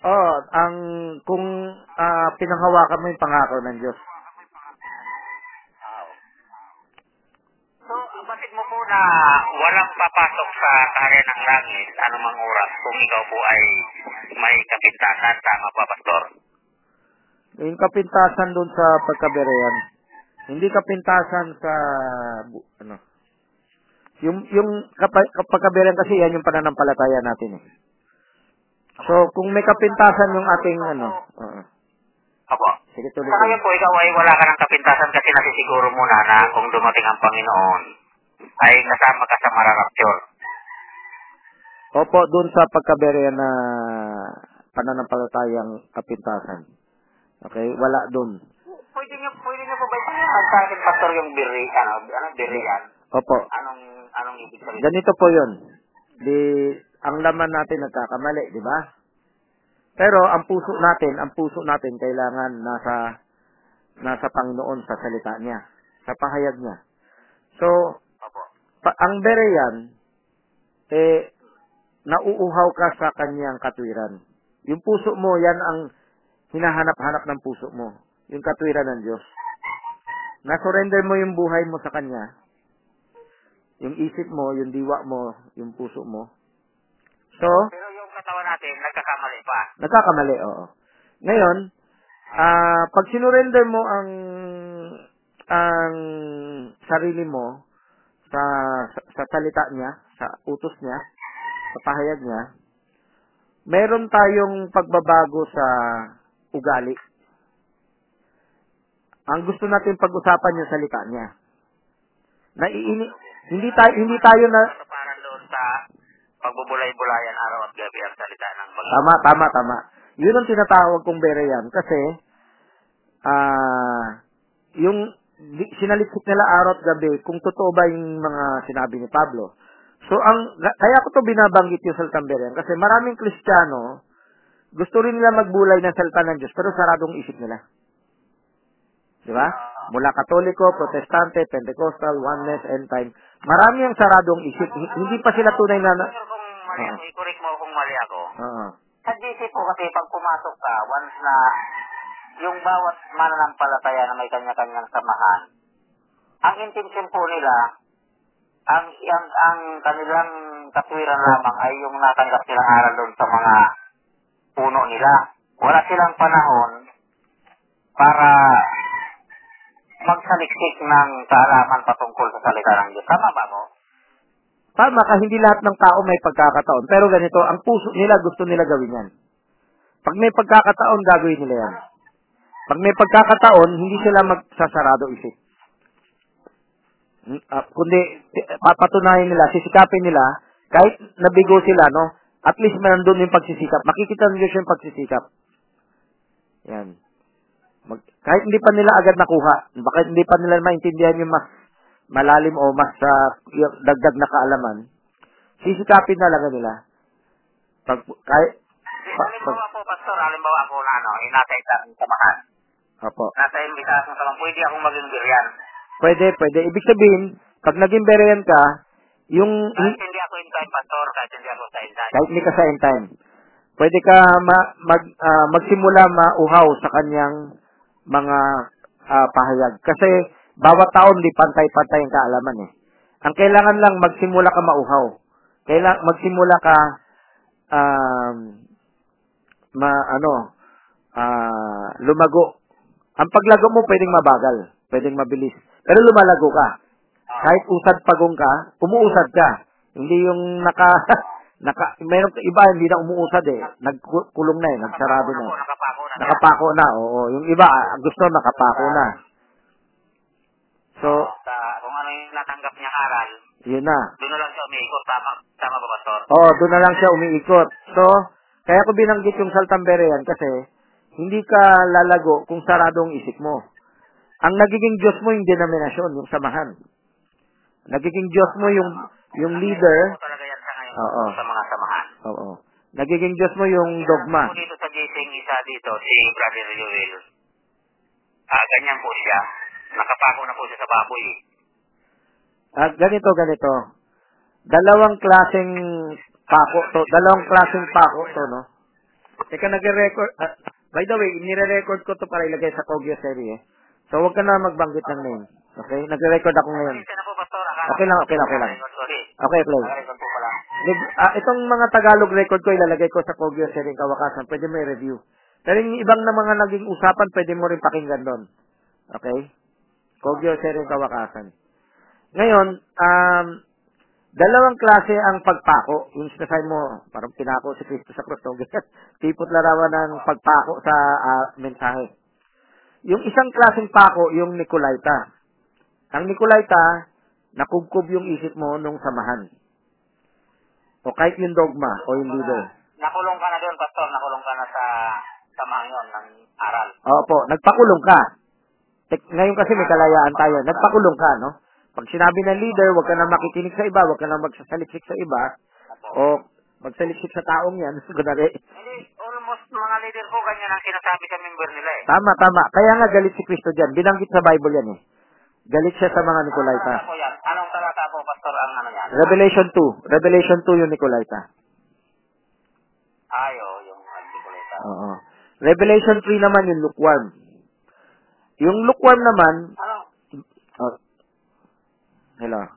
Oh, ang kung ah, pinanghawakan mo yung pangako ng Diyos. So, batid mo po na walang papasok sa karya ng langit anumang oras kung ikaw po ay may kapintasan. Tama ba, Pastor? Yung kapintasan doon sa pagkaberean. Hindi kapintasan sa bu- ano. Yung yung kapa- kapagkaberean kasi yan yung pananampalataya natin eh. So, kung may kapintasan yung ating ano, oo. Opo. sige tuloy. Sa ngayon po, ikaw ay wala ka ng kapintasan kasi nasisiguro mo na na kung dumating ang Panginoon ay kasama ka sa mararapture. Opo, doon sa pagkaberean na pananampalatayang kapintasan. Okay, wala doon. Pwede niyo, pwede niyo po ba akin, Pastor, yung biri, ano, ano, birian? Opo. Anong, anong ibig sabihin? Ganito po 'yon. Di ang laman natin nagkakamali, di ba? Pero ang puso natin, ang puso natin kailangan nasa nasa Panginoon sa salita niya, sa pahayag niya. So, pa, ang Berean eh nauuhaw ka sa kanyang katwiran. Yung puso mo, yan ang hinahanap-hanap ng puso mo. Yung katwiran ng Diyos. Na-surrender mo yung buhay mo sa Kanya. Yung isip mo, yung diwa mo, yung puso mo. So, Pero katawan natin, nagkakamali pa. nagkakamali, oo. Ngayon, ah pag sinurrender mo ang ang sarili mo sa, sa sa salita niya, sa utos niya, sa pahayag niya, meron tayong pagbabago sa ugali. Ang gusto natin pag-usapan yung salita niya. Naiini, hindi tayo hindi tayo na sa pagbubulay-bulayan araw at gabi ang salita ng Panginoon. Tama, tama, tama. Yun ang tinatawag kong Berean kasi ah yung di- sinaliksik nila araw at gabi kung totoo ba yung mga sinabi ni Pablo. So ang kaya ko to binabanggit yung salitang Berean kasi maraming Kristiyano gusto rin nila magbulay ng salita ng Diyos pero saradong isip nila. Di ba? Mula Katoliko, Protestante, Pentecostal, Oneness, End Time. Marami ang saradong isip. Hindi pa sila tunay na... mali ako, i-correct mo kung mali ako. Oo. Sa GC po kasi pag pumasok ka, once na yung bawat mananampalataya na may kanya-kanyang samahan, ang intention po nila, ang, ang, ang kanilang katwiran lamang ay yung natanggap nilang aral doon sa mga puno nila. Wala silang panahon para magsaliksik ng kaalaman patungkol sa salita ng Diyos. Tama ba mo? Tama ka, hindi lahat ng tao may pagkakataon. Pero ganito, ang puso nila gusto nila gawin yan. Pag may pagkakataon, gagawin nila yan. Pag may pagkakataon, hindi sila magsasarado isip. Ah, kundi, ti- papatunayan nila, sisikapin nila, kahit nabigo sila, no? At least nandun yung pagsisikap. Makikita nyo yung pagsisikap. Yan. Mag, kahit hindi pa nila agad nakuha, bakit hindi pa nila maintindihan yung mas malalim o mas yung dagdag na kaalaman, sisikapin na lang nila. Pag, kahit, pa, pag, Halimbawa po, Pastor, halimbawa ako na ano, nasa isang samahan. opo. Nasa imbitasong samahan, pwede akong maging biryan. Pwede, pwede. Ibig sabihin, pag naging berean ka, yung, Kahit hindi ako in time, Pastor, kahit hindi ako sa in time. kahit hindi ka sa end time, pwede ka ma, mag, ah, magsimula mauhaw sa kanyang mga ah, pahayag. Kasi, bawat taon di pantay-pantay ang kaalaman eh. Ang kailangan lang magsimula ka mauhaw. Kailang magsimula ka um, ma ano ah lumago. Ang paglago mo pwedeng mabagal, pwedeng mabilis. Pero lumalago ka. Kahit usad pagong ka, umuusad ka. Hindi yung naka naka meron iba hindi na umuusad eh. Nagkulong na eh, nagsarado na. Nakapako na, nakapako na. Nakapako na, oo. Yung iba ah, gusto nakapako na. So, Sa, kung ano yung natanggap niya aral, yun na. doon na lang siya umiikot. Tama, tama ba, Pastor? Oo, doon na lang siya umiikot. So, kaya ko binanggit yung saltambere yan kasi hindi ka lalago kung sarado ang isip mo. Ang nagiging Diyos mo yung denominasyon, yung samahan. Nagiging Diyos mo yung yung leader. Oo. sa mga samahan. Oo. Nagiging Diyos mo yung dogma. Dito sa gising isa dito, si Brother Joel. Ah, ganyan po siya. Nakapako na po siya sa baboy. Ah, ganito, ganito. Dalawang klaseng pako to. Dalawang klaseng pako to, no? Teka, nagre-record. ah, by the way, nire-record ko to para ilagay sa Kogyo serie. eh. So, huwag ka na magbanggit ng name. Okay? Nagre-record ako ngayon. Okay lang, okay lang, okay lang. Sorry. Okay, play. Nag- ah, itong mga Tagalog record ko, ilalagay ko sa Kogyo serie kawakasan. Pwede mo i-review. Pero yung ibang na mga naging usapan, pwede mo rin pakinggan doon. Okay? Kogyo serie kawakasan. Ngayon, um, dalawang klase ang pagpako. Yung sinasabi mo, parang pinako si Kristo sa krus. no? Tipot larawan ng pagpako sa ah, mensahe. Yung isang klaseng pako, yung Nicolaita. Ang Nicolaita, nakubkob yung isip mo nung samahan. O kahit yung dogma o yung leader. Nakulong ka na doon, Pastor. Nakulong ka na sa samahan yun ng aral. Opo, nagpakulong ka. Ngayon kasi may kalayaan tayo. Nagpakulong ka, no? Pag sinabi ng leader, huwag ka na makikinig sa iba, huwag ka na magsasaliksik sa iba, o magsaliksik sa taong yan. Kunwari, Hindi, almost mga leader po, ganyan ang sinasabi sa member nila eh. tama, tama. Kaya nga galit si Kristo dyan. Binanggit sa Bible yan eh. Galit siya sa mga Anong Nicolaita. talata po yan? Anong talata po, Pastor, ang ano yan? Revelation 2. Revelation 2 yung Nicolaita. Ayo, yung articuleta. Oo. Revelation 3 naman yung lukewarm. Yung lukewarm naman, Ano? oh, hello. Ano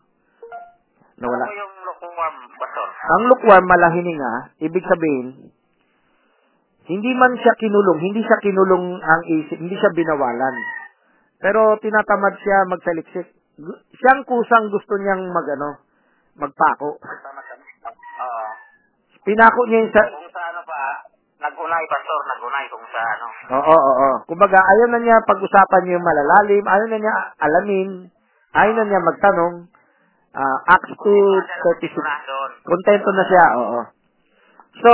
Nawala. po yung lukewarm, Pastor? Ang lukewarm, malahininga, ibig sabihin, hindi man siya kinulong, hindi siya kinulong ang isip, hindi siya binawalan. Pero tinatamad siya magsaliksik. Siyang kusang gusto niyang magano, magpako. Pinako niya yung sa... Kung sa ano pa, nagunay, Pastor, nagunay kung sa ano. Oo, oo, oo. Kumbaga, ayaw na niya pag-usapan yung malalalim, ayaw na niya alamin, ayaw na niya magtanong. Ah, Acts 2.36. Na doon. Kontento na siya, oo. So,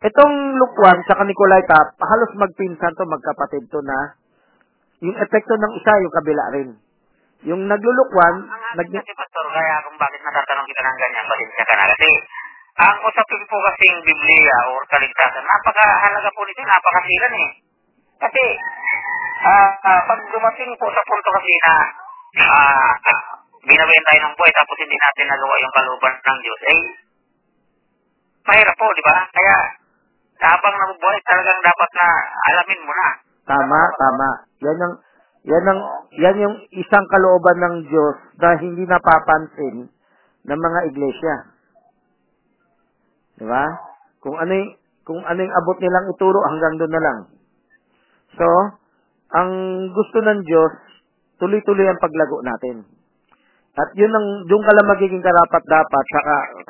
itong lukewarm sa Nicolaita, halos magpinsan to, magkapatid to na yung epekto ng isa, yung kabila rin. Yung naglulukwam, Ang nag kasi, Pastor, kaya kung bakit natatanong kita ng ganyan, pasensya ka na. Kasi, ang usapin po kasing Biblia o kaligtasan, napakahalaga po nito, napakasilan eh. Kasi, ah ah, pag dumating po sa punto kasi na ah binabayan tayo ng buhay tapos hindi natin nagawa yung kalooban ng Diyos, eh, mahirap po, di ba? Kaya, habang nabubuhay, talagang dapat na alamin mo na. tama, tama. Yan ang yan ang yan yung isang kalooban ng Diyos na hindi napapansin ng mga iglesia. Di ba? Kung ano kung ano yung abot nilang ituro hanggang doon na lang. So, ang gusto ng Diyos, tuloy-tuloy ang paglago natin. At yun ang, doon ka magiging karapat dapat sa,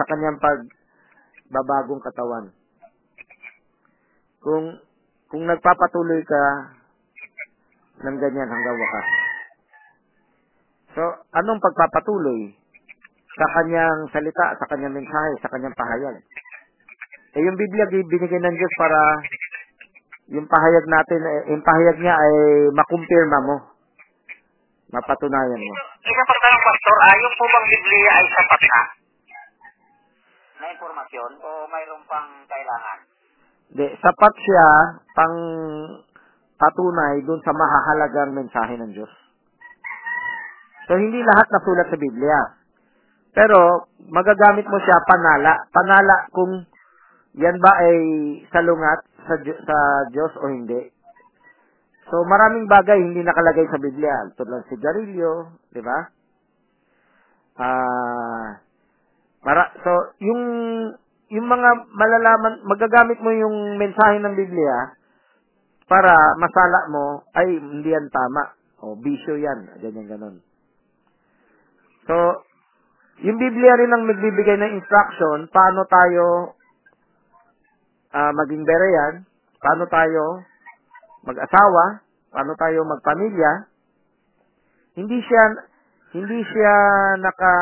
sa kanyang pagbabagong katawan. Kung, kung nagpapatuloy ka ng ganyan hanggang wakas. So, anong pagpapatuloy? Sa kanyang salita, sa kanyang mensahe, sa kanyang pahayag. Eh, yung Biblia, binigay ng Diyos para yung pahayag natin, eh, yung pahayag niya ay makumpirma mo. Mapatunayan mo. Isa pang tanong, Pastor, ah, yung po bang Biblia ay sapat na? Na informasyon o mayroon pang kailangan? De, sapat siya pang patunay dun sa mahahalagang mensahe ng Diyos. So, hindi lahat nasulat sa Biblia. Pero, magagamit mo siya panala. Panala kung yan ba ay salungat sa, sa Diyos o hindi. So, maraming bagay hindi nakalagay sa Biblia. Tulad si Garillo, di ba? Ah, para, so, yung, yung mga malalaman, magagamit mo yung mensahe ng Biblia para masala mo, ay, hindi yan tama. O, bisyo yan. Ganyan, ganon. So, yung Biblia rin ang nagbibigay ng instruction paano tayo ah, maging bereyan, paano tayo mag-asawa, paano tayo magpamilya. Hindi siya hindi siya naka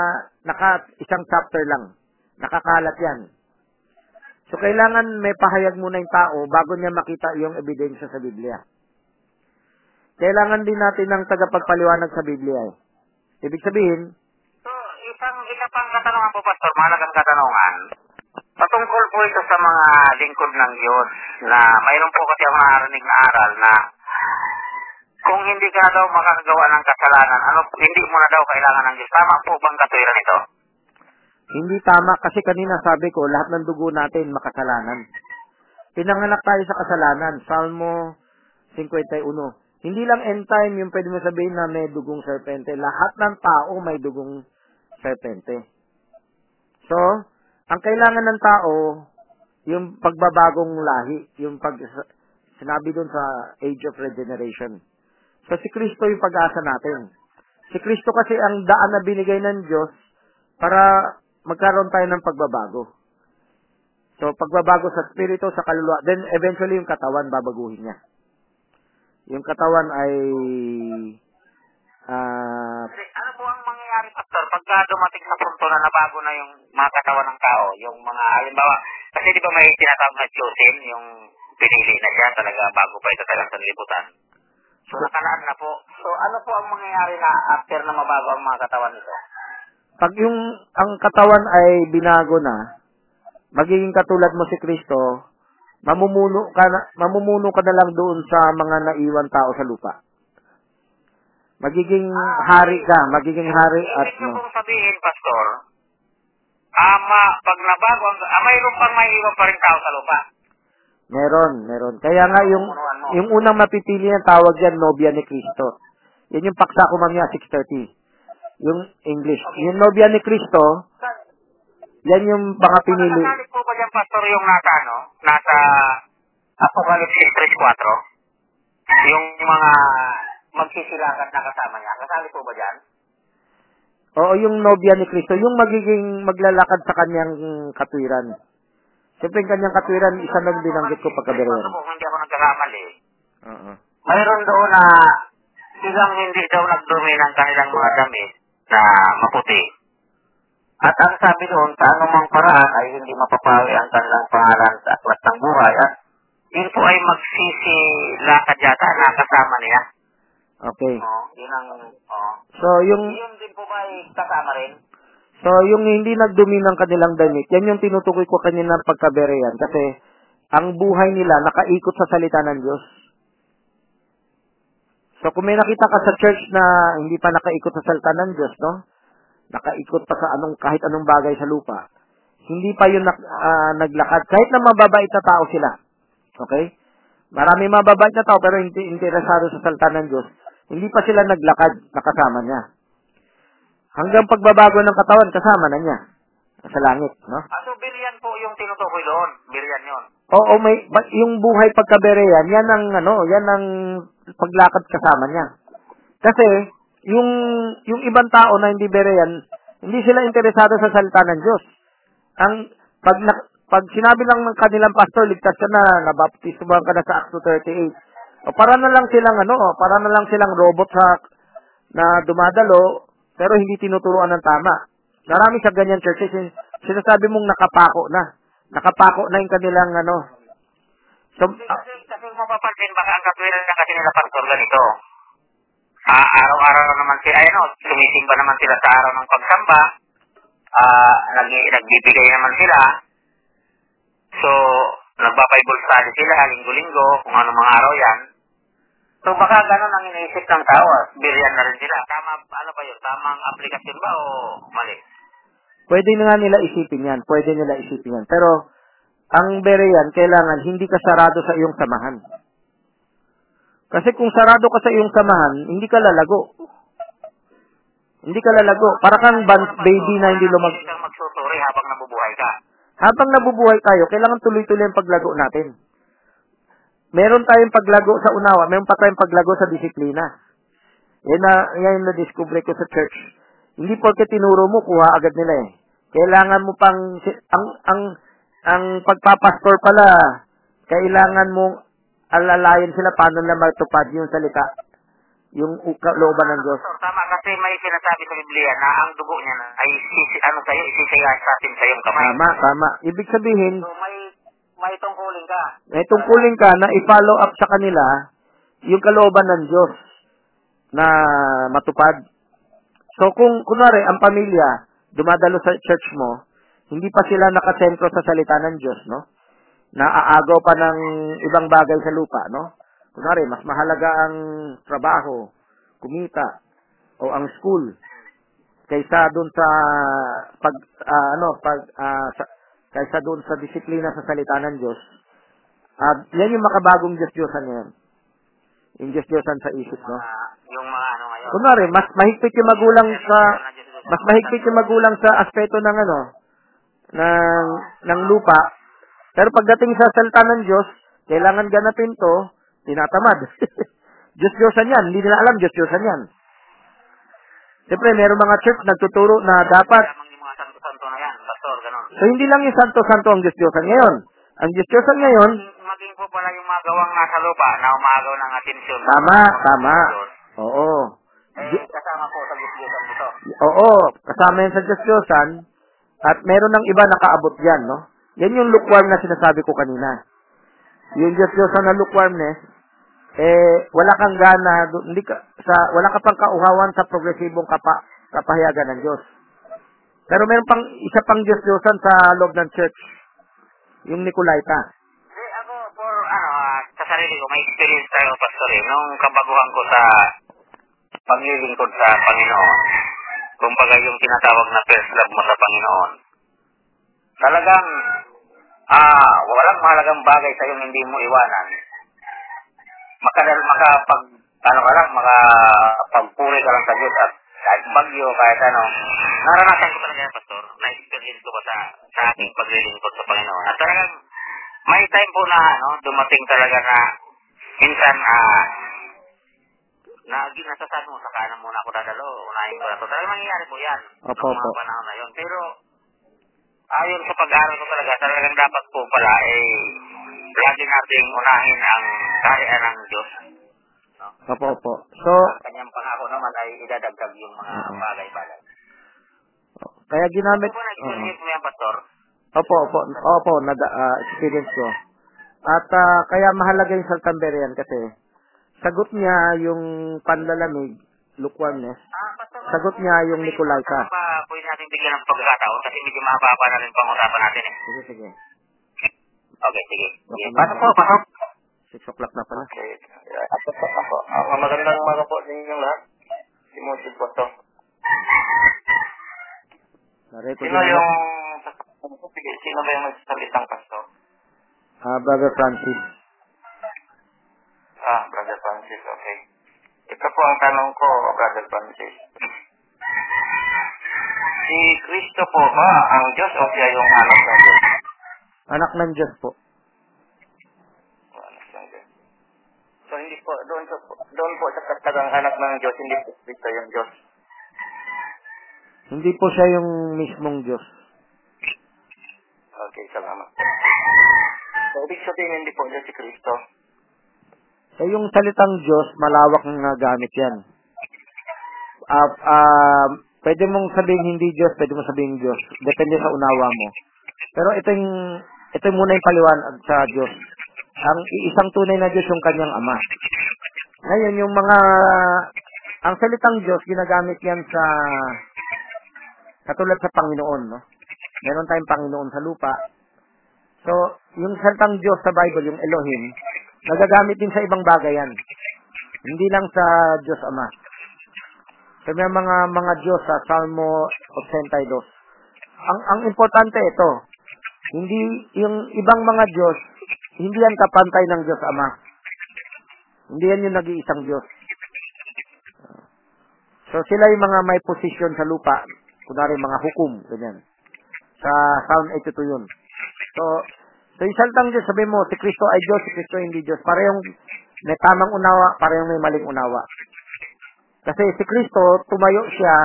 naka isang chapter lang. Nakakalat 'yan. So kailangan may pahayag muna yung tao bago niya makita yung ebidensya sa Biblia. Kailangan din natin ng tagapagpaliwanag sa Biblia. Eh. Ibig sabihin, So, isang isa pang katanungan po, Pastor, mahalagang katanungan. Patungkol po ito sa mga lingkod ng Diyos na mayroon po kasi ako narinig na aral na kung hindi ka daw makakagawa ng kasalanan, ano, hindi mo na daw kailangan ng Diyos. Tama po bang katwiran ito? Hindi tama kasi kanina sabi ko lahat ng dugo natin makasalanan. pinanganak tayo sa kasalanan. Salmo 51. Hindi lang end time yung pwede mo sabihin na may dugong serpente. Lahat ng tao may dugong serpente. So, ang kailangan ng tao, yung pagbabagong lahi, yung pag, sinabi dun sa age of regeneration. So, si Kristo yung pag-asa natin. Si Kristo kasi ang daan na binigay ng Diyos para magkaroon tayo ng pagbabago. So, pagbabago sa spirito, sa kaluluwa, then eventually yung katawan babaguhin niya. Yung katawan ay ano mangyayari, Pastor, pagka dumating sa punto na nabago na yung mga katawan ng tao, yung mga, halimbawa, kasi di ba may tinatawag na chosen, yung pinili na siya talaga bago pa ito talagang sanlibutan. So, nakalaan na po. So, ano po ang mangyayari na after na mabago ang mga katawan nito? pag yung ang katawan ay binago na, magiging katulad mo si Kristo, mamumuno ka na, mamumuno ka na lang doon sa mga naiwan tao sa lupa. Magiging hari ka, magiging hari at Ibig no. pong sabihin, Pastor, ama, pag nabago, ah, mayroon pang may iwan pa rin tao sa lupa. Meron, meron. Kaya nga yung yung unang mapipili ng tawag yan, nobya ni Kristo. Yan yung paksa ko mamaya, 6.30. Yung English. Yung nobya ni Kristo, yan yung mga pinili. Pinili. po ba dyan, Pastor, yung nasa, ano, nasa Apocalypse 3.4? Yung mga magsisilakan na kasama niya. Kasali po ba dyan? Oo, yung nobya ni Kristo, yung magiging maglalakad sa kanyang katwiran. Siyempre, yung kanyang katwiran, isa lang binanggit ko pagkabiruan. Hindi ako nagkakamali. Oo. Mayroon doon na silang hindi daw nagdumi ng kanilang mga damit na maputi. At ang sabi doon, sa anumang paraan ay hindi mapapawi ang kanilang pangalan sa aklat ng buhay. At yun po ay magsisilakad yata na kasama niya. Okay. Oo, yun ang, oo. So, yung Yun din po ba ay kasama rin? so yung hindi nagdumi ng kanilang damit, yan yung tinutukoy ko kanina ng pagkabereyan kasi ang buhay nila nakaikot sa salita ng Diyos. So, kung may nakita ka sa church na hindi pa nakaikot sa salita ng Diyos, no? Nakaikot pa sa anong kahit anong bagay sa lupa. Hindi pa yun ah, naglakad kahit na mababait na tao sila. Okay? Marami mababait na tao pero hindi interesado sa salita ng Diyos. Hindi pa sila naglakad nakasama niya. Hanggang pagbabago ng katawan, kasama na niya. Sa langit, no? Ah, so bilyan po yung tinutukoy doon. Bilyan yun. Oo, may yung buhay pagkabereyan, yan ang ano, yan ang paglakad kasama niya. Kasi yung yung ibang tao na hindi bereyan, hindi sila interesado sa salita ng Diyos. Ang pag na, pag sinabi lang ng kanilang pastor, ligtas ka na, nabaptismuhan ka na sa Acts 2:38. O para na lang silang ano, para na lang silang robot sa na dumadalo pero hindi tinuturuan ng tama. Marami sa ganyan churches, sin- sinasabi mong nakapako na. Nakapako na yung kanilang ano. So, Kasi, ah, kasi, mapapansin, baka ang katwiran na kasi nila pastor ganito. Ah, araw-araw naman sila, ayun o, sumisimba naman sila sa araw ng pagsamba. Ah, nag, nagbibigay naman sila. So, nagpa-Bible study sila, linggo-linggo, kung ano mga araw yan. So, baka ganun ang iniisip ng tao. ah. Biryan na rin sila. Tama, ano ba yun? Tamang aplikasyon ba o mali? pwede na nga nila isipin yan. Pwede nila isipin yan. Pero, ang bereyan, kailangan hindi ka sarado sa iyong samahan. Kasi kung sarado ka sa iyong samahan, hindi ka lalago. Hindi ka lalago. Para kang ban- baby na hindi lumag... Magsusuri habang nabubuhay ka. Habang nabubuhay tayo, kailangan tuloy-tuloy ang paglago natin. Meron tayong paglago sa unawa, meron pa tayong paglago sa disiplina. Yan na, yan yung na-discover ko sa church. Hindi porke tinuro mo, kuha agad nila eh. Kailangan mo pang, ang, ang, ang pagpapastor pala, kailangan mong alalayan sila paano na matupad yung salita. Yung uka, looban ng Diyos. So, tama kasi may sinasabi sa Biblia na ang dugo niya na ay sisi, ano sa'yo, isisaya sa atin sa iyong kamay. Tama, tama. Ibig sabihin, So, may, may tungkulin ka. may tungkulin ka na i-follow up sa kanila yung kalooban ng Diyos na matupad. So kung kunwari ang pamilya dumadalo sa church mo, hindi pa sila nakasentro sa salita ng Diyos, no? Naaagaw pa ng ibang bagay sa lupa, no? Kunwari, mas mahalaga ang trabaho, kumita, o ang school kaysa doon sa pag ah, ano pag ah, sa, kaysa doon sa disiplina sa salita ng Diyos Ah, yan yung makabagong Diyos-Diyosan ngayon. Yung Diyos-Diyosan sa isip, no? Yung mga ano ngayon. Kunwari, mas mahigpit yung magulang sa mas mahigpit yung magulang sa aspeto ng ano ng ng lupa. Pero pagdating sa salita ng Diyos, kailangan ganapin to, tinatamad. Diyos-Diyosan yan. Hindi nila alam Diyos-Diyosan yan. Siyempre, meron mga church nagtuturo na dapat Lamang yung mga santo-santo na yan, pastor, ganun. So, hindi lang yung santo-santo ang Diyos-Diyosan ngayon. Ang Diyos-Diyosan ngayon, Maging po pala yung mga gawang nasa lupa na umagaw ng atensyon. tama, tama. Oo. Eh, kasama po sa Diyos-Diyosan nito. Oo, kasama yan sa Diyos-Diyosan. At meron ng iba nakaabot yan, no? Yan yung lukewarm na sinasabi ko kanina. Yung Diyos-Diyosan na lukewarmness, eh, wala kang gana, hindi ka, sa, wala ka pang kauhawan sa progresibong kapa, kapahayagan ng Diyos. Pero meron pang, isa pang Diyos-Diyosan sa loob ng church. Yung Nicolaita. Hindi, ako, for, ano, ah, sa sarili ko, may experience tayo, pastor, eh. Nung kabaguhan ko sa paglilingkod sa Panginoon, kumbaga yung tinatawag na first love mo sa Panginoon, talagang, ah, walang mahalagang bagay sa yung hindi mo iwanan. Makadal, makapag, ano ka lang, makapagpuri ka lang sa Diyos at kahit bagyo, kahit ano. Naranasan ko talaga yan, Pastor. Na-experience ko ba sa, sa aking paglilingkod sa Panginoon. At talagang, may time po na, ano, dumating talaga na, minsan, ah, na ginasasabi mo sa kanan muna ako dadalo, unahin ko na to. Talagang mangyayari po yan. Opo, Noong mga opo. panahon na yun. Pero, ayon sa pag-aaral ko talaga, talagang dapat po pala, eh, lagi nating unahin ang kaharian ng Diyos. Opo, opo. So, Ang kanyang pangako naman ay idadagdag yung mga Oo. bagay-bagay. kaya ginamit, Ito po Oo. na-experience mo yan, Pastor. Opo, opo, opo, nag, ah, experience ko. At ah, kaya mahalaga yung Saltamberian kasi sagot niya yung panlalamig, lukewarmness. Ah, Pastor, Sagot niya yung Nicolaita. Pa pwede natin bigyan ng pagkakataon kasi medyo mahaba na rin pang-usapan natin eh. Sige, sige. Okay, sige. sige. Okay. Pasok po, pasok. 6 o'clock na pala. Okay. Ako po, ako. Ako, magandang umaga po sa inyong lahat. Si Mosid po to. Na-record Sino yung... sino ba yung nagsasalitang pastor? Ah, Brother Francis. Ah, Brother Francis, okay. Ito po ang tanong ko, Brother Francis. Si Kristo po ba ang Diyos o siya yung anak ng Diyos? Anak ng Diyos po. O, anak ng Diyos. So, hindi po, doon, sa, doon katagang anak ng Diyos, hindi po Kristo yung Diyos. Hindi po siya yung mismong Diyos. Okay, salamat. So, ibig sabihin, hindi po Diyos si Kristo. So, yung salitang Diyos, malawak na gamit yan. Ah, ah, pwede mong sabihin hindi Diyos, pwede mong sabihin Diyos. Depende sa unawa mo. Pero ito yung, ito yung muna yung paliwanag sa Diyos. Ang isang tunay na Diyos yung kanyang Ama. Ngayon, yung mga, ang salitang Diyos, ginagamit yan sa, katulad sa Panginoon, no? Meron tayong Panginoon sa lupa. So, yung salitang Diyos sa Bible, yung Elohim, nagagamit din sa ibang bagay yan. Hindi lang sa Diyos Ama. So, may mga mga Diyos sa Salmo 82. Ang ang importante ito, hindi yung ibang mga Diyos, hindi yan kapantay ng Diyos Ama. Hindi yan yung nag-iisang Diyos. So, sila yung mga may posisyon sa lupa. Kunwari, mga hukom, ganyan. Sa Psalm 82 yun. So, so yung salitang Diyos, sabi mo, si Kristo ay Diyos, si Kristo hindi Diyos. Parehong may tamang unawa, parehong may maling unawa. Kasi si Kristo, tumayo siya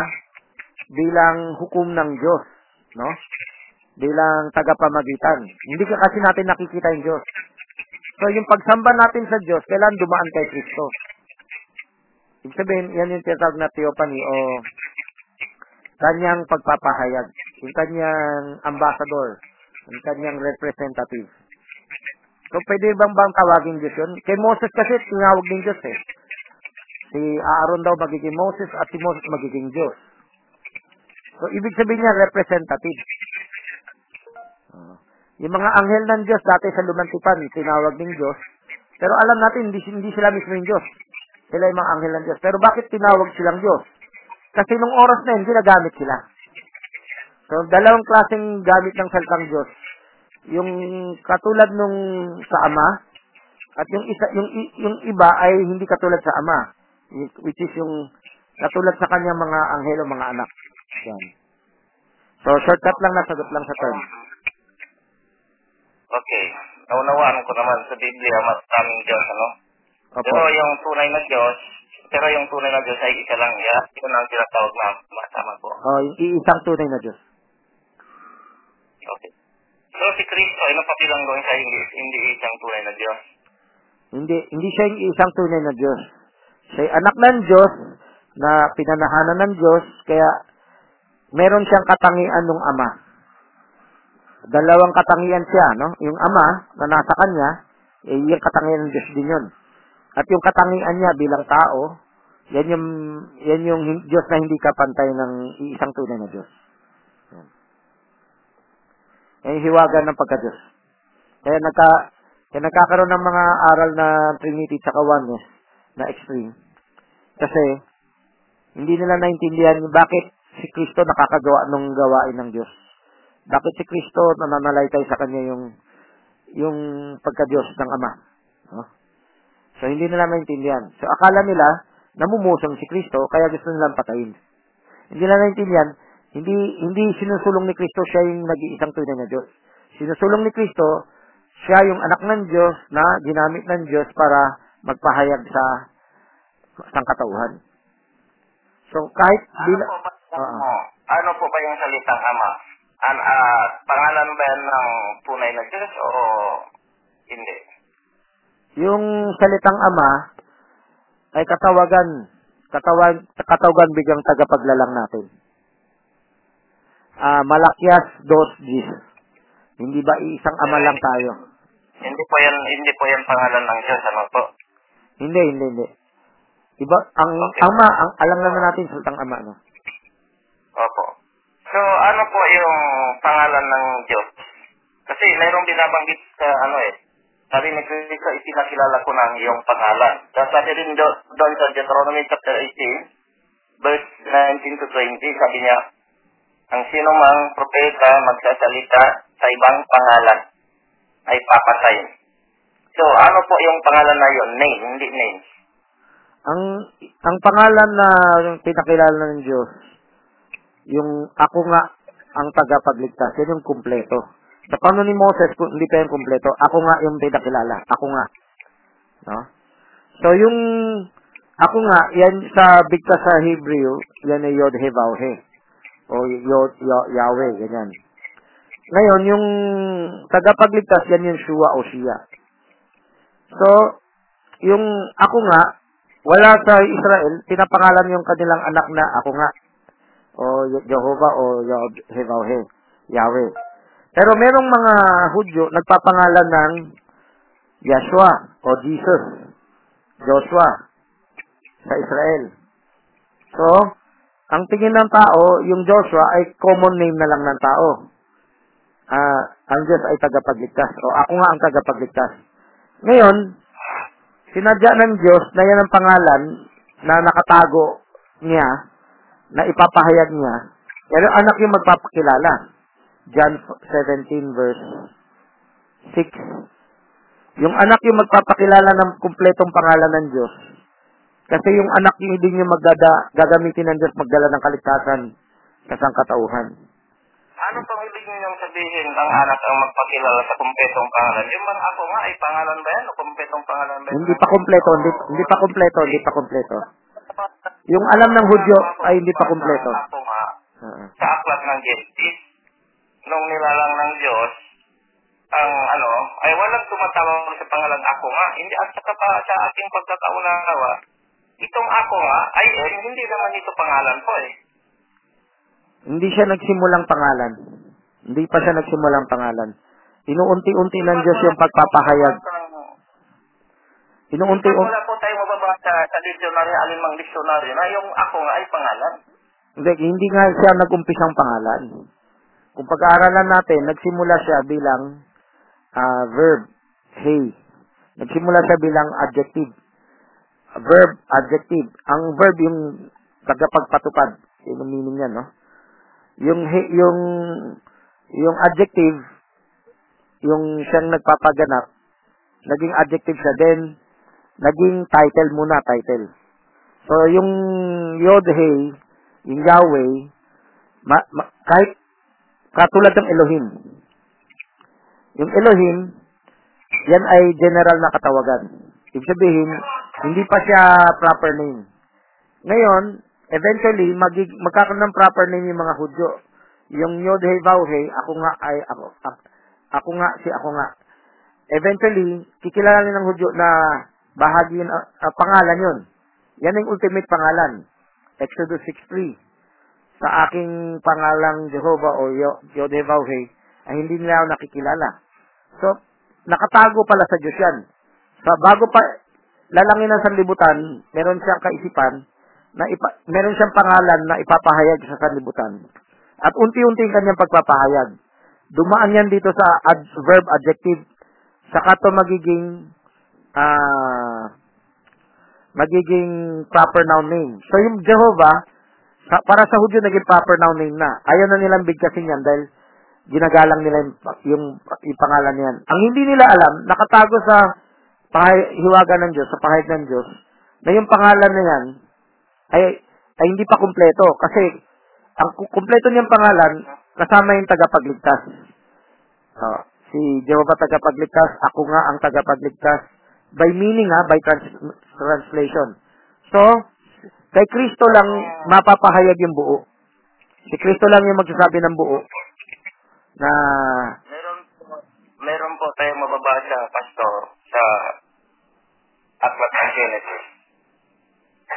bilang hukom ng Diyos, no? Bilang tagapamagitan. Hindi ka kasi natin nakikita yung Diyos. So, yung pagsamba natin sa Diyos, kailan dumaan kay Kristo. Ibig sabihin, yan yung tinatawag na theophany o kanyang pagpapahayag, yung kanyang ambassador, yung kanyang representative. So, pwede bang bang tawagin Diyos yun? Kay Moses kasi, tinawag din Diyos eh. Si Aaron daw magiging Moses at si Moses magiging Diyos. So, ibig sabihin niya, representative. Ah. yung mga anghel ng Diyos dati sa lumantipan, tinawag ng Diyos. Pero alam natin, hindi, hindi sila mismo yung Diyos. Sila yung mga anghel ng Diyos. Pero bakit tinawag silang Diyos? Kasi nung oras na yun, ginagamit sila. So, dalawang klaseng gamit ng salitang Diyos. yung katulad nung sa ama at yung isa yung yung iba ay hindi katulad sa ama which is yung katulad sa kanya mga anghel o mga anak. Yan. So shortcut lang nasagot lang sa term. Okay. Naunawaan ko naman sa Biblia, mas daming Diyos, ano? Opo. Pero yung tunay na Diyos, pero yung tunay na Diyos ay isa lang, ya. Yun ang tinatawag na masama po. Oh, yung iisang tunay na Diyos. Okay. So si Kristo ay napabilang doon sa hindi, hindi isang tunay na Diyos. Hindi hindi siya yung isang tunay na Diyos. Siya ay anak ng Diyos na pinanahanan ng Diyos kaya meron siyang katangian ng ama. Dalawang katangian siya, no? Yung ama na nasa kanya, eh, yung katangian ng Diyos din yun. At yung katangian niya bilang tao, yan yung, yan yung Diyos na hindi kapantay ng isang tunay na Diyos. Yan. Yan yung hiwaga ng pagka-Diyos. Kaya nagka, kaya nagkakaroon ng mga aral na Trinity tsaka Oneness na extreme. Kasi, hindi nila naintindihan bakit si Kristo nakakagawa ng gawain ng Diyos. Bakit si Kristo nananalaytay sa kanya yung yung pagka-Diyos ng Ama. No? So, hindi nila maintindihan. So, akala nila, namumusong si Kristo, kaya gusto nilang patayin. Hindi nila naintindihan, hindi, hindi sinusulong ni Kristo siya yung nag-iisang tunay na Diyos. Sinusulong ni Kristo, siya yung anak ng Diyos na ginamit ng Diyos para magpahayag sa sangkatauhan. So, kahit Ano bila, po ba, Oo. ano po ba yung salitang Ama? An, ah, pangalan ba yan ng tunay na Diyos o hindi? yung salitang ama ay katawagan, katawag, katawagan bigang tagapaglalang natin. Ah, Malakyas dos gis. Hindi ba isang ama lang tayo? Hindi po yan, hindi po yan pangalan ng Diyos, ano po? Hindi, hindi, hindi. Iba, ang Okay. ama, ang alam naman natin salitang ama, no? Opo. So, ano po yung pangalan ng Diyos? Kasi mayroong binabanggit sa ano eh. Sabi ni Cristo, ipinakilala ko ng iyong pangalan. Tapos sabi rin do- doon sa Deuteronomy chapter 18, verse 19 to 20, sabi niya, ang sino mang propeta magsasalita sa ibang pangalan ay papatayin. So, ano po yung pangalan na yun? Name, hindi names. Ang ang pangalan na pinakilala ng Diyos, yung ako nga ang tagapagligtas, yan yung kumpleto. Sa paano ni Moses, hindi pa yung kumpleto, ako nga yung pinakilala. Ako nga. No? So, yung ako nga, yan sa bigkas sa Hebrew, yan ay Yod He Vav He. O Yod, Yod, Yahweh, ganyan. Ngayon, yung tagapagligtas, yan yung Shua o Shia. So, yung ako nga, wala sa Israel, pinapangalan yung kanilang anak na ako nga. O Jehovah o He Yahweh. Pero merong mga Hudyo nagpapangalan ng Yeshua o Jesus. Joshua sa Israel. So, ang tingin ng tao, yung Joshua ay common name na lang ng tao. Ah, ang Diyos ay tagapagligtas. O ako nga ang tagapagligtas. Ngayon, sinadya ng Diyos na yan ang pangalan na nakatago niya, na ipapahayag niya, pero anak yung magpapakilala. John 17 verse 6. Yung anak yung magpapakilala ng kumpletong pangalan ng Diyos. Kasi yung anak yung hindi niya magdada, gagamitin ng Diyos magdala ng kaligtasan sa sangkatauhan. Ano pang ibig niyong sabihin ang anak ang magpakilala sa kumpletong pangalan? Yung bang ako nga ay pangalan ba yan o kumpletong pangalan ba yan? Hindi pa kumpleto, hindi, hindi pa kumpleto, hindi pa kumpleto. Yung alam ng Hudyo ay hindi pa kumpleto. Oo. sa aklat ng Genesis, nung nilalang ng Diyos, ang ano, ay walang tumatawag sa pangalan ako nga. Hindi at saka pa sa ating pagkakaunawa, itong ako nga ay eh, hindi naman ito pangalan ko eh. Hindi siya nagsimulang pangalan. Hindi pa siya nagsimulang pangalan. Inuunti-unti ng Diyos yung pagpapahayag. Pag Inuunti-unti. wala po tayo mababasa sa dictionary, alinmang dictionary na yung ako nga ay pangalan. Hindi, hindi nga siya nag-umpisang pangalan. Kung pag-aaralan natin, nagsimula siya bilang ah, verb, hey. Nagsimula siya bilang adjective. Verb, adjective. Ang verb yung tagapagpatupad. Yun ang meaning yan, no? Yung, yung, yung adjective, yung siyang nagpapaganap, naging adjective siya, then, naging title muna, title. So, yung Yod-He, yung Yahweh, ma, ma, kahit katulad ng Elohim. Yung Elohim, yan ay general na katawagan. Ibig sabihin, hindi pa siya proper name. Ngayon, eventually, magig, magkakaroon ng proper name yung mga Hudyo. Yung Yod-He, Vav-He, ako nga ay, ako, ako, ako nga, si ako nga. Eventually, kikilalanin ng Hudyo na bahagi yun, uh, pangalan yun. Yan ang ultimate pangalan. Exodus 6.3. Sa aking pangalang Jehovah o Yod-He-Vav-He, ay hindi nila ako nakikilala. So, nakatago pala sa Diyos yan. So, bago pa lalangin ng sanlibutan, meron siyang kaisipan na ipa, meron siyang pangalan na ipapahayag sa sanlibutan. At unti-unti ang kanyang pagpapahayag. Dumaan yan dito sa ad, verb adjective. Saka to magiging ah magiging proper noun name. So yung Jehovah, sa, para sa Hudyo naging proper noun name na. Ayaw na nilang bigkasin yan dahil ginagalang nila yung, yung, yung pangalan niyan. Ang hindi nila alam, nakatago sa pahay, hiwaga ng Diyos, sa pahayag ng Diyos, na yung pangalan na yan ay, ay hindi pa kumpleto. Kasi ang kumpleto niyang pangalan, kasama yung tagapagligtas. Uh, si Jehovah tagapagligtas, ako nga ang tagapagligtas. By meaning ha, by trans- translation. So, kay Kristo lang mapapahayag yung buo. Si Kristo lang yung magsasabi ng buo na Meron meron po tayong mababasa, Pastor, sa Aklat ng Genesis.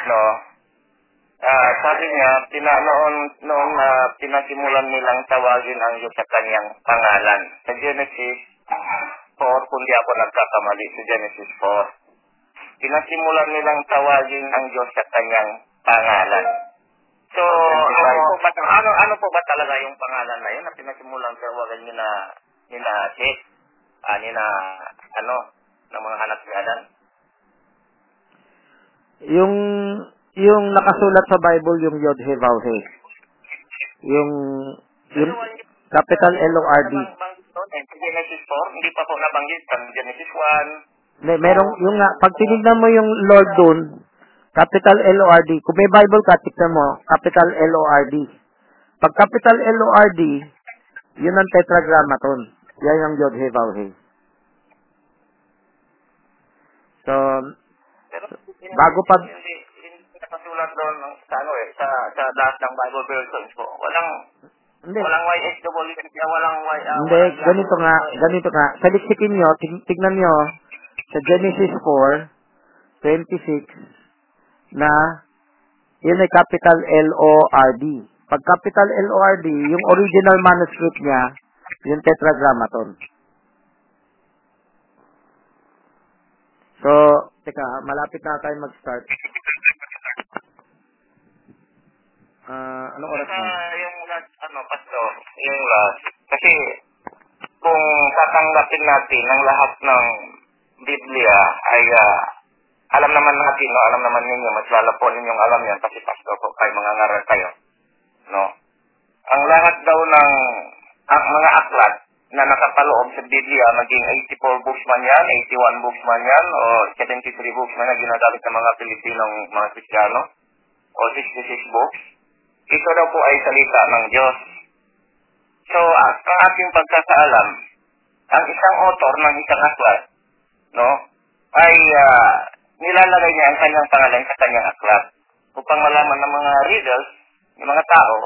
No? Ah, sabi niya, tina, noon, noon na pinasimulan nilang tawagin ang Diyos sa kanyang pangalan. Sa Genesis 4, kung di ako nagkakamali, sa Genesis 4. Pinasimulan nilang tawagin ang Diyos sa kanyang pangalan. So, ano po ba, ano, ano po ba talaga yung pangalan na yun na pinasimulan tawagan ni na, ni na Seth, ah, ni na, ano, ng mga anak ni Adan? yung yung nakasulat sa Bible yung Yod He Vav He. Yung yung capital L O R D. Nabanggit doon, eh, sa Genesis 4, hindi pa po nabanggit. Sa Genesis 1, May merong yung nga pag tinignan mo yung Lord doon, capital L O R D. Kung may Bible ka, tignan mo, capital L O R D. Pag capital L O R D, yun ang tetragrammaton. Yan yung Yod He Vav He. So, pero Bago pa- hindi, hindi nakasulat doon ng- sa ano eh, sa, sa lahat hindi. walang kaya walang Y, ah, Hindi, walang ganito nga, ganito nga. Sa liksikin nyo, tig- tignan nyo, sa Genesis 4, 26, na yun ay capital L-O-R-D. Pag capital L-O-R-D, yung original manuscript niya, yung tetragrammaton. So, teka, malapit na tayo mag-start. Ah, anong oras na? Ano, pastor, yung last. Kasi, kung tatanggapin natin ang lahat ng Biblia ay ah, alam naman natin, no? alam naman ninyo, mas lalo po ninyong alam yan kasi pastor po kayo, mga ngaral kayo. No? Ang lahat daw ng ang mga aklat na nakapaloob sa Biblia, maging 84 books man yan, 81 books man yan, o 73 books man na ginagamit ng mga Pilipinong mga Kristiyano, o 66 books, ito daw po ay salita ng Diyos. So, ang ating pagkakaalam, ang isang author ng isang aklat, no, ay ah, nilalagay niya ang kanyang pangalan sa kanyang aklat upang malaman ng mga readers, ng mga tao,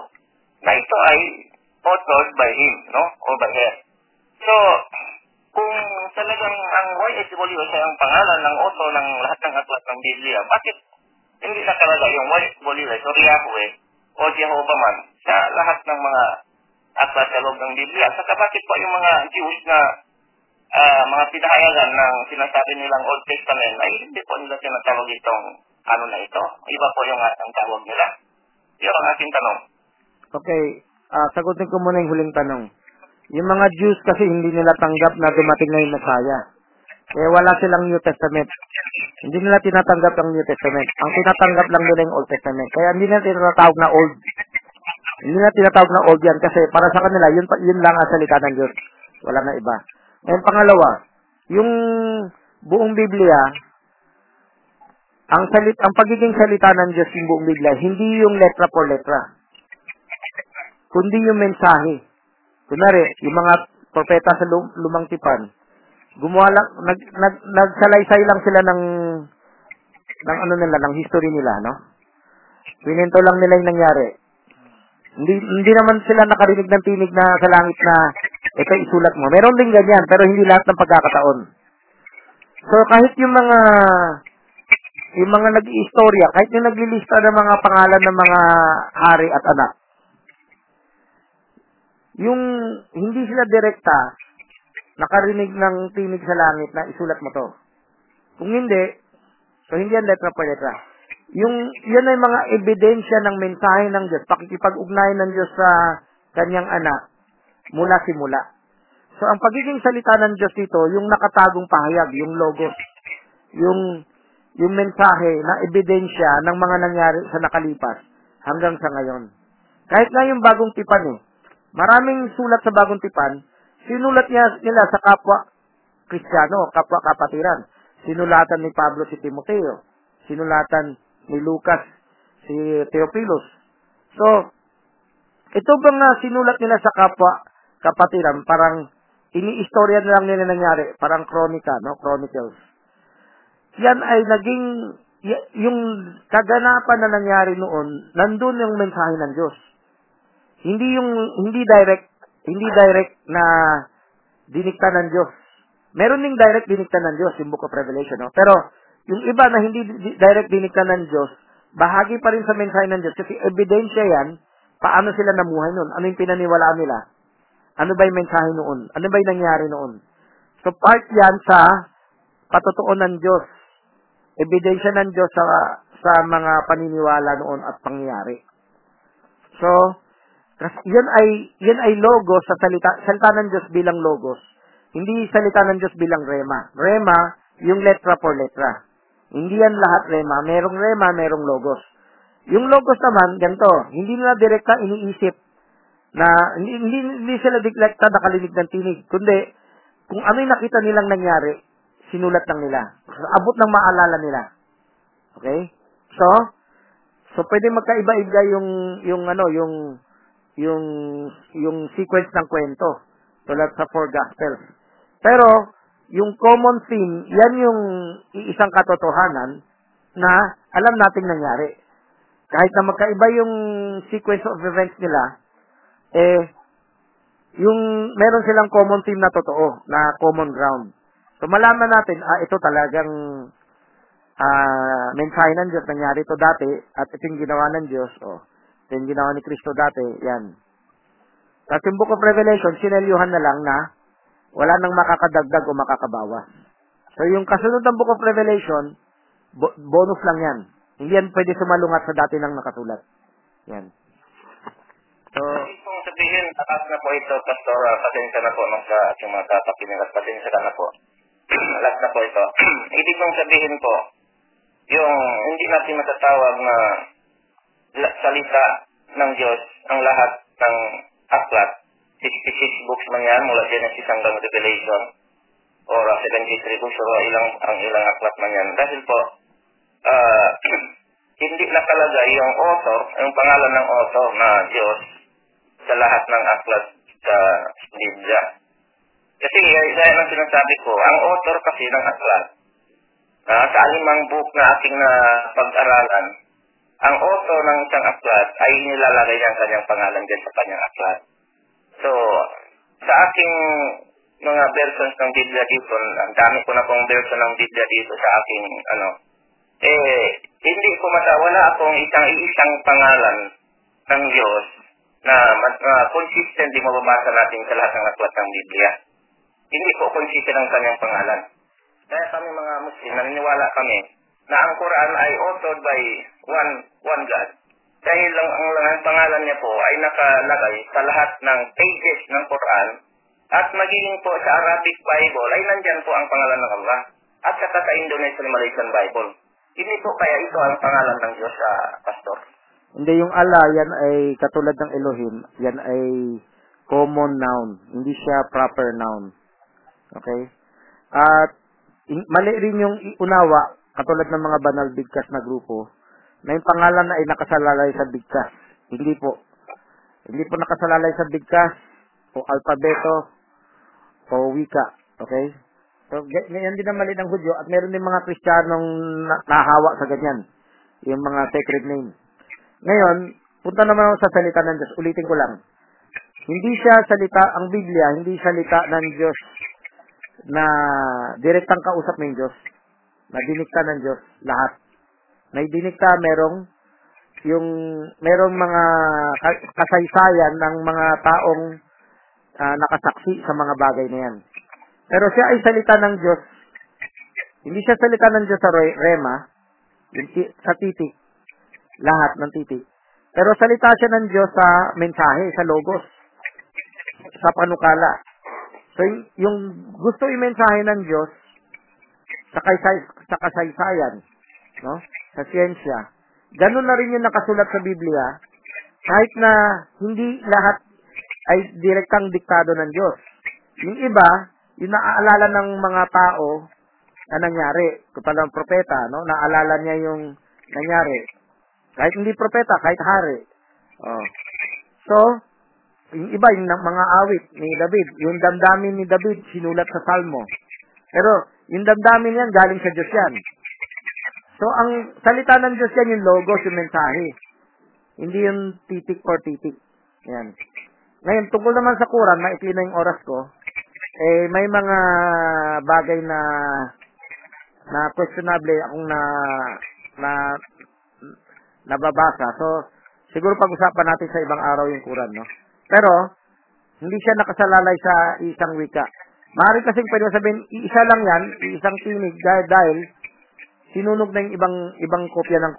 na ito ay authored by him, no, or by her. So, kung talagang ang YSW siya ang pangalan ng author ng lahat ng aklat ng Biblia, bakit hindi nakalagay yung YSW o Yahweh o Jehovah man sa lahat ng mga aklat sa loob ng Biblia. Saka bakit po yung mga Jews na ah, mga pinahayagan ng sinasabi nilang Old Testament ay hindi po nila tinatawag itong ano na ito. Iba po yung ang tawag nila. Yun ang aking tanong. Okay, ah sagutin ko muna yung huling tanong. Yung mga Jews kasi hindi nila tanggap na dumating na yung Messiah. Kaya wala silang New Testament. Hindi nila tinatanggap ang New Testament. Ang tinatanggap lang nila yung Old Testament. Kaya hindi nila tinatawag na Old. Hindi nila tinatawag na Old yan kasi para sa kanila, yun, yun lang ang salita ng Diyos. Wala na iba. And pangalawa, yung buong Biblia, ang salit ang pagiging salita ng Diyos yung buong Biblia, hindi yung letra por letra. Kundi yung mensahe. Kunwari, yung mga propeta sa lum- lumang tipan, gumawa lang, nag, nag, nagsalaysay lang sila ng, ng ano nila, ng history nila, no? Pinento lang nila yung nangyari. Hindi, hindi naman sila nakarinig ng tinig na sa langit na ito isulat mo. Meron din ganyan, pero hindi lahat ng pagkakataon. So, kahit yung mga yung mga nag-iistorya, kahit yung naglilista ng mga pangalan ng mga hari at anak, yung hindi sila direkta nakarinig ng tinig sa langit na isulat mo to. Kung hindi, so hindi yan letra per letra. Yung, yan ay mga ebidensya ng mensahe ng Diyos, pakikipag-ugnayan ng Diyos sa kanyang anak mula simula. So, ang pagiging salita ng Diyos dito, yung nakatagong pahayag, yung logos, yung yung mensahe na ebidensya ng mga nangyari sa nakalipas hanggang sa ngayon. Kahit nga yung bagong tipan eh, maraming sulat sa bagong tipan, sinulat niya nila sa kapwa Kristiyano, kapwa kapatiran. Sinulatan ni Pablo si Timoteo, sinulatan ni Lucas si Theophilus. So, ito bang uh, sinulat nila sa kapwa kapatiran, parang iniistorya na lang nila nangyari, parang kronika, no? Chronicles yan ay naging yung kaganapan na nangyari noon, nandun yung mensahe ng Diyos. Hindi yung hindi direct hindi direct na dinikta ng Diyos. Meron ding direct dinikta ng Diyos yung Book of Revelation, no? Pero yung iba na hindi di- direct dinikta ng Diyos, bahagi pa rin sa mensahe ng Diyos kasi ebidensya yan paano sila namuhay noon. Ano yung pinaniwalaan nila? Ano ba yung mensahe noon? Ano ba yung nangyari noon? So part yan sa patotoo ng Diyos ebidensya ng Diyos sa, sa mga paniniwala noon at pangyayari. So, yan ay, yan ay logos sa salita, salita ng Diyos bilang logos. Hindi salita ng Diyos bilang rema. Rema, yung letra por letra. Hindi yan lahat rema. Merong rema, merong logos. Yung logos naman, ganito, hindi nila direkta iniisip na hindi, hindi, hindi sila direkta nakalinig ng tinig, kundi kung ano yung nakita nilang nangyari, sinulat lang nila. Abot ng maalala nila. Okay? So, so pwede magkaiba-iba yung yung ano, yung yung yung sequence ng kwento tulad sa four gospels. Pero yung common theme, yan yung isang katotohanan na alam nating nangyari. Kahit na magkaiba yung sequence of events nila, eh, yung meron silang common theme na totoo, na common ground. So malaman natin, ah, ito talagang ah, mensahe ng Diyos, nangyari ito dati, at ito yung ginawa ng Diyos, oh, ito yung ginawa ni Kristo dati, yan. Tapos yung Book of Revelation, sinelyuhan na lang na wala nang makakadagdag o makakabawas. So yung kasunod ng Book of Revelation, bo- bonus lang yan. Hindi yan pwede sumalungat sa dati nang nakasulat. Yan. So, pong sabihin, takas na po ito, Pastor, uh, pasensya na po nung sa mga kapakinig at pasensya na po. Last na po ito. Ibig pong sabihin po, yung hindi natin matatawag na salita ng Diyos ang lahat ng aklat, 66 books man yan mula Genesis hanggang Revelation or uh, 73 books o ilang, ang ilang aklat man yan. Dahil po, ah, hindi nakalagay yung author, yung pangalan ng author na Diyos sa lahat ng aklat sa Biblia. Kasi gaya ng sinasabi ko, ang author kasi ng aklat, ah, sa alimang book na ating na pag-aralan, ang author ng isang aklat ay nilalagay ang kanyang pangalan dyan sa kanyang aklat. So, sa aking mga versions ng Biblia dito, ang dami ko na pong version ng Biblia dito sa aking, ano, eh, hindi ko mata, wala akong isang isang pangalan ng Diyos na, na consistently mababasa natin sa lahat ng aklat ng Biblia. Hindi po consistent ang kanyang pangalan. Kaya kami mga Muslim, naniniwala kami na ang Quran ay authored by one one God. Dahil ang, ang, ang pangalan niya po ay nakalagay sa lahat ng pages ng Quran at magiging po sa Arabic Bible ay nandyan po ang pangalan ng Allah at saka sa Indonesian Malaysian Bible. Hindi po kaya ito ang pangalan ng Diyos sa pastor. hindi yung Allah, yan ay katulad ng Elohim, yan ay common noun. Hindi siya proper noun. Okay? At mali rin yung unawa, katulad ng mga banal bigkas na grupo, na yung pangalan na ay nakasalalay sa bigkas. Hindi po. Hindi po nakasalalay sa bigkas o alpabeto o wika. Okay? So, g- ngayon din ang mali ng Hudyo at meron din mga Kristiyanong na- nahawa sa ganyan. Yung mga sacred name. Ngayon, punta naman ako sa salita ng Diyos. Ulitin ko lang. Hindi siya salita, ang Biblia, hindi salita ng Diyos na direktang kausap ng Diyos. Na dinikta ng Diyos lahat. May dinikta, merong yung merong mga ka- kasaysayan ng mga taong ah, nakasaksi sa mga bagay na yan. Pero siya ay salita ng Diyos. Hindi siya salita ng Diyos sa re- rema, sa titik, lahat ng titik. Pero salita siya ng Diyos sa mensahe, sa logos, sa panukala. So, yung, yung gusto i-mensahe ng Diyos sa, kaysay, sa kasaysayan, no? Sa siyensya, ganun na rin yung nakasulat sa Biblia, kahit na hindi lahat ay direktang diktado ng Diyos. Yung iba, yung naaalala ng mga tao na nangyari, kapag ng propeta, no? naalala niya yung nangyari. Kahit hindi propeta, kahit hari. Oh. So, yung iba, yung mga awit ni David, yung damdamin ni David, sinulat sa Salmo. Pero, yung damdamin yan, galing sa Diyos yan. So, ang salita ng Diyos yan, yung logos, yung mensahe. Hindi yung titik for titik. Yan. Ngayon, tungkol naman sa Quran, maikli na yung oras ko, eh, may mga bagay na na questionable akong na na nababasa. So, siguro pag-usapan natin sa ibang araw yung Quran, no? Pero, hindi siya nakasalalay sa isang wika. Maaari kasing pwede sabihin, isa lang yan, isang tinig, dahil, dahil sinunog na yung ibang, ibang kopya ng,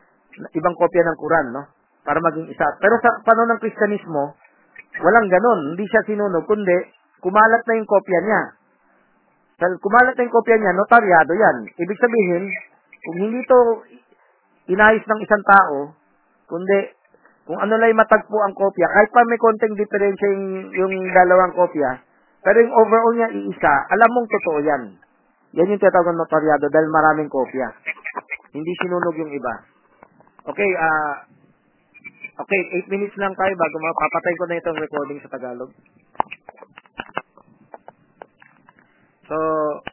ibang kopya ng Quran, no? Para maging isa. Pero sa panahon ng Kristyanismo, walang ganon. Hindi siya sinunog, kundi, kumalat na yung kopya niya. Sa kumalat na yung kopya niya, notaryado yan. Ibig sabihin, kung hindi to inayos ng isang tao, kundi kung ano lang matagpo ang kopya, kahit pa may konting diferensya yung, yung dalawang kopya, pero yung overall niya iisa, alam mong totoo yan. Yan yung tinatawag na notaryado dahil maraming kopya. Hindi sinunog yung iba. Okay, ah, uh, okay, 8 minutes lang tayo bago mapapatay ko na itong recording sa Tagalog. So,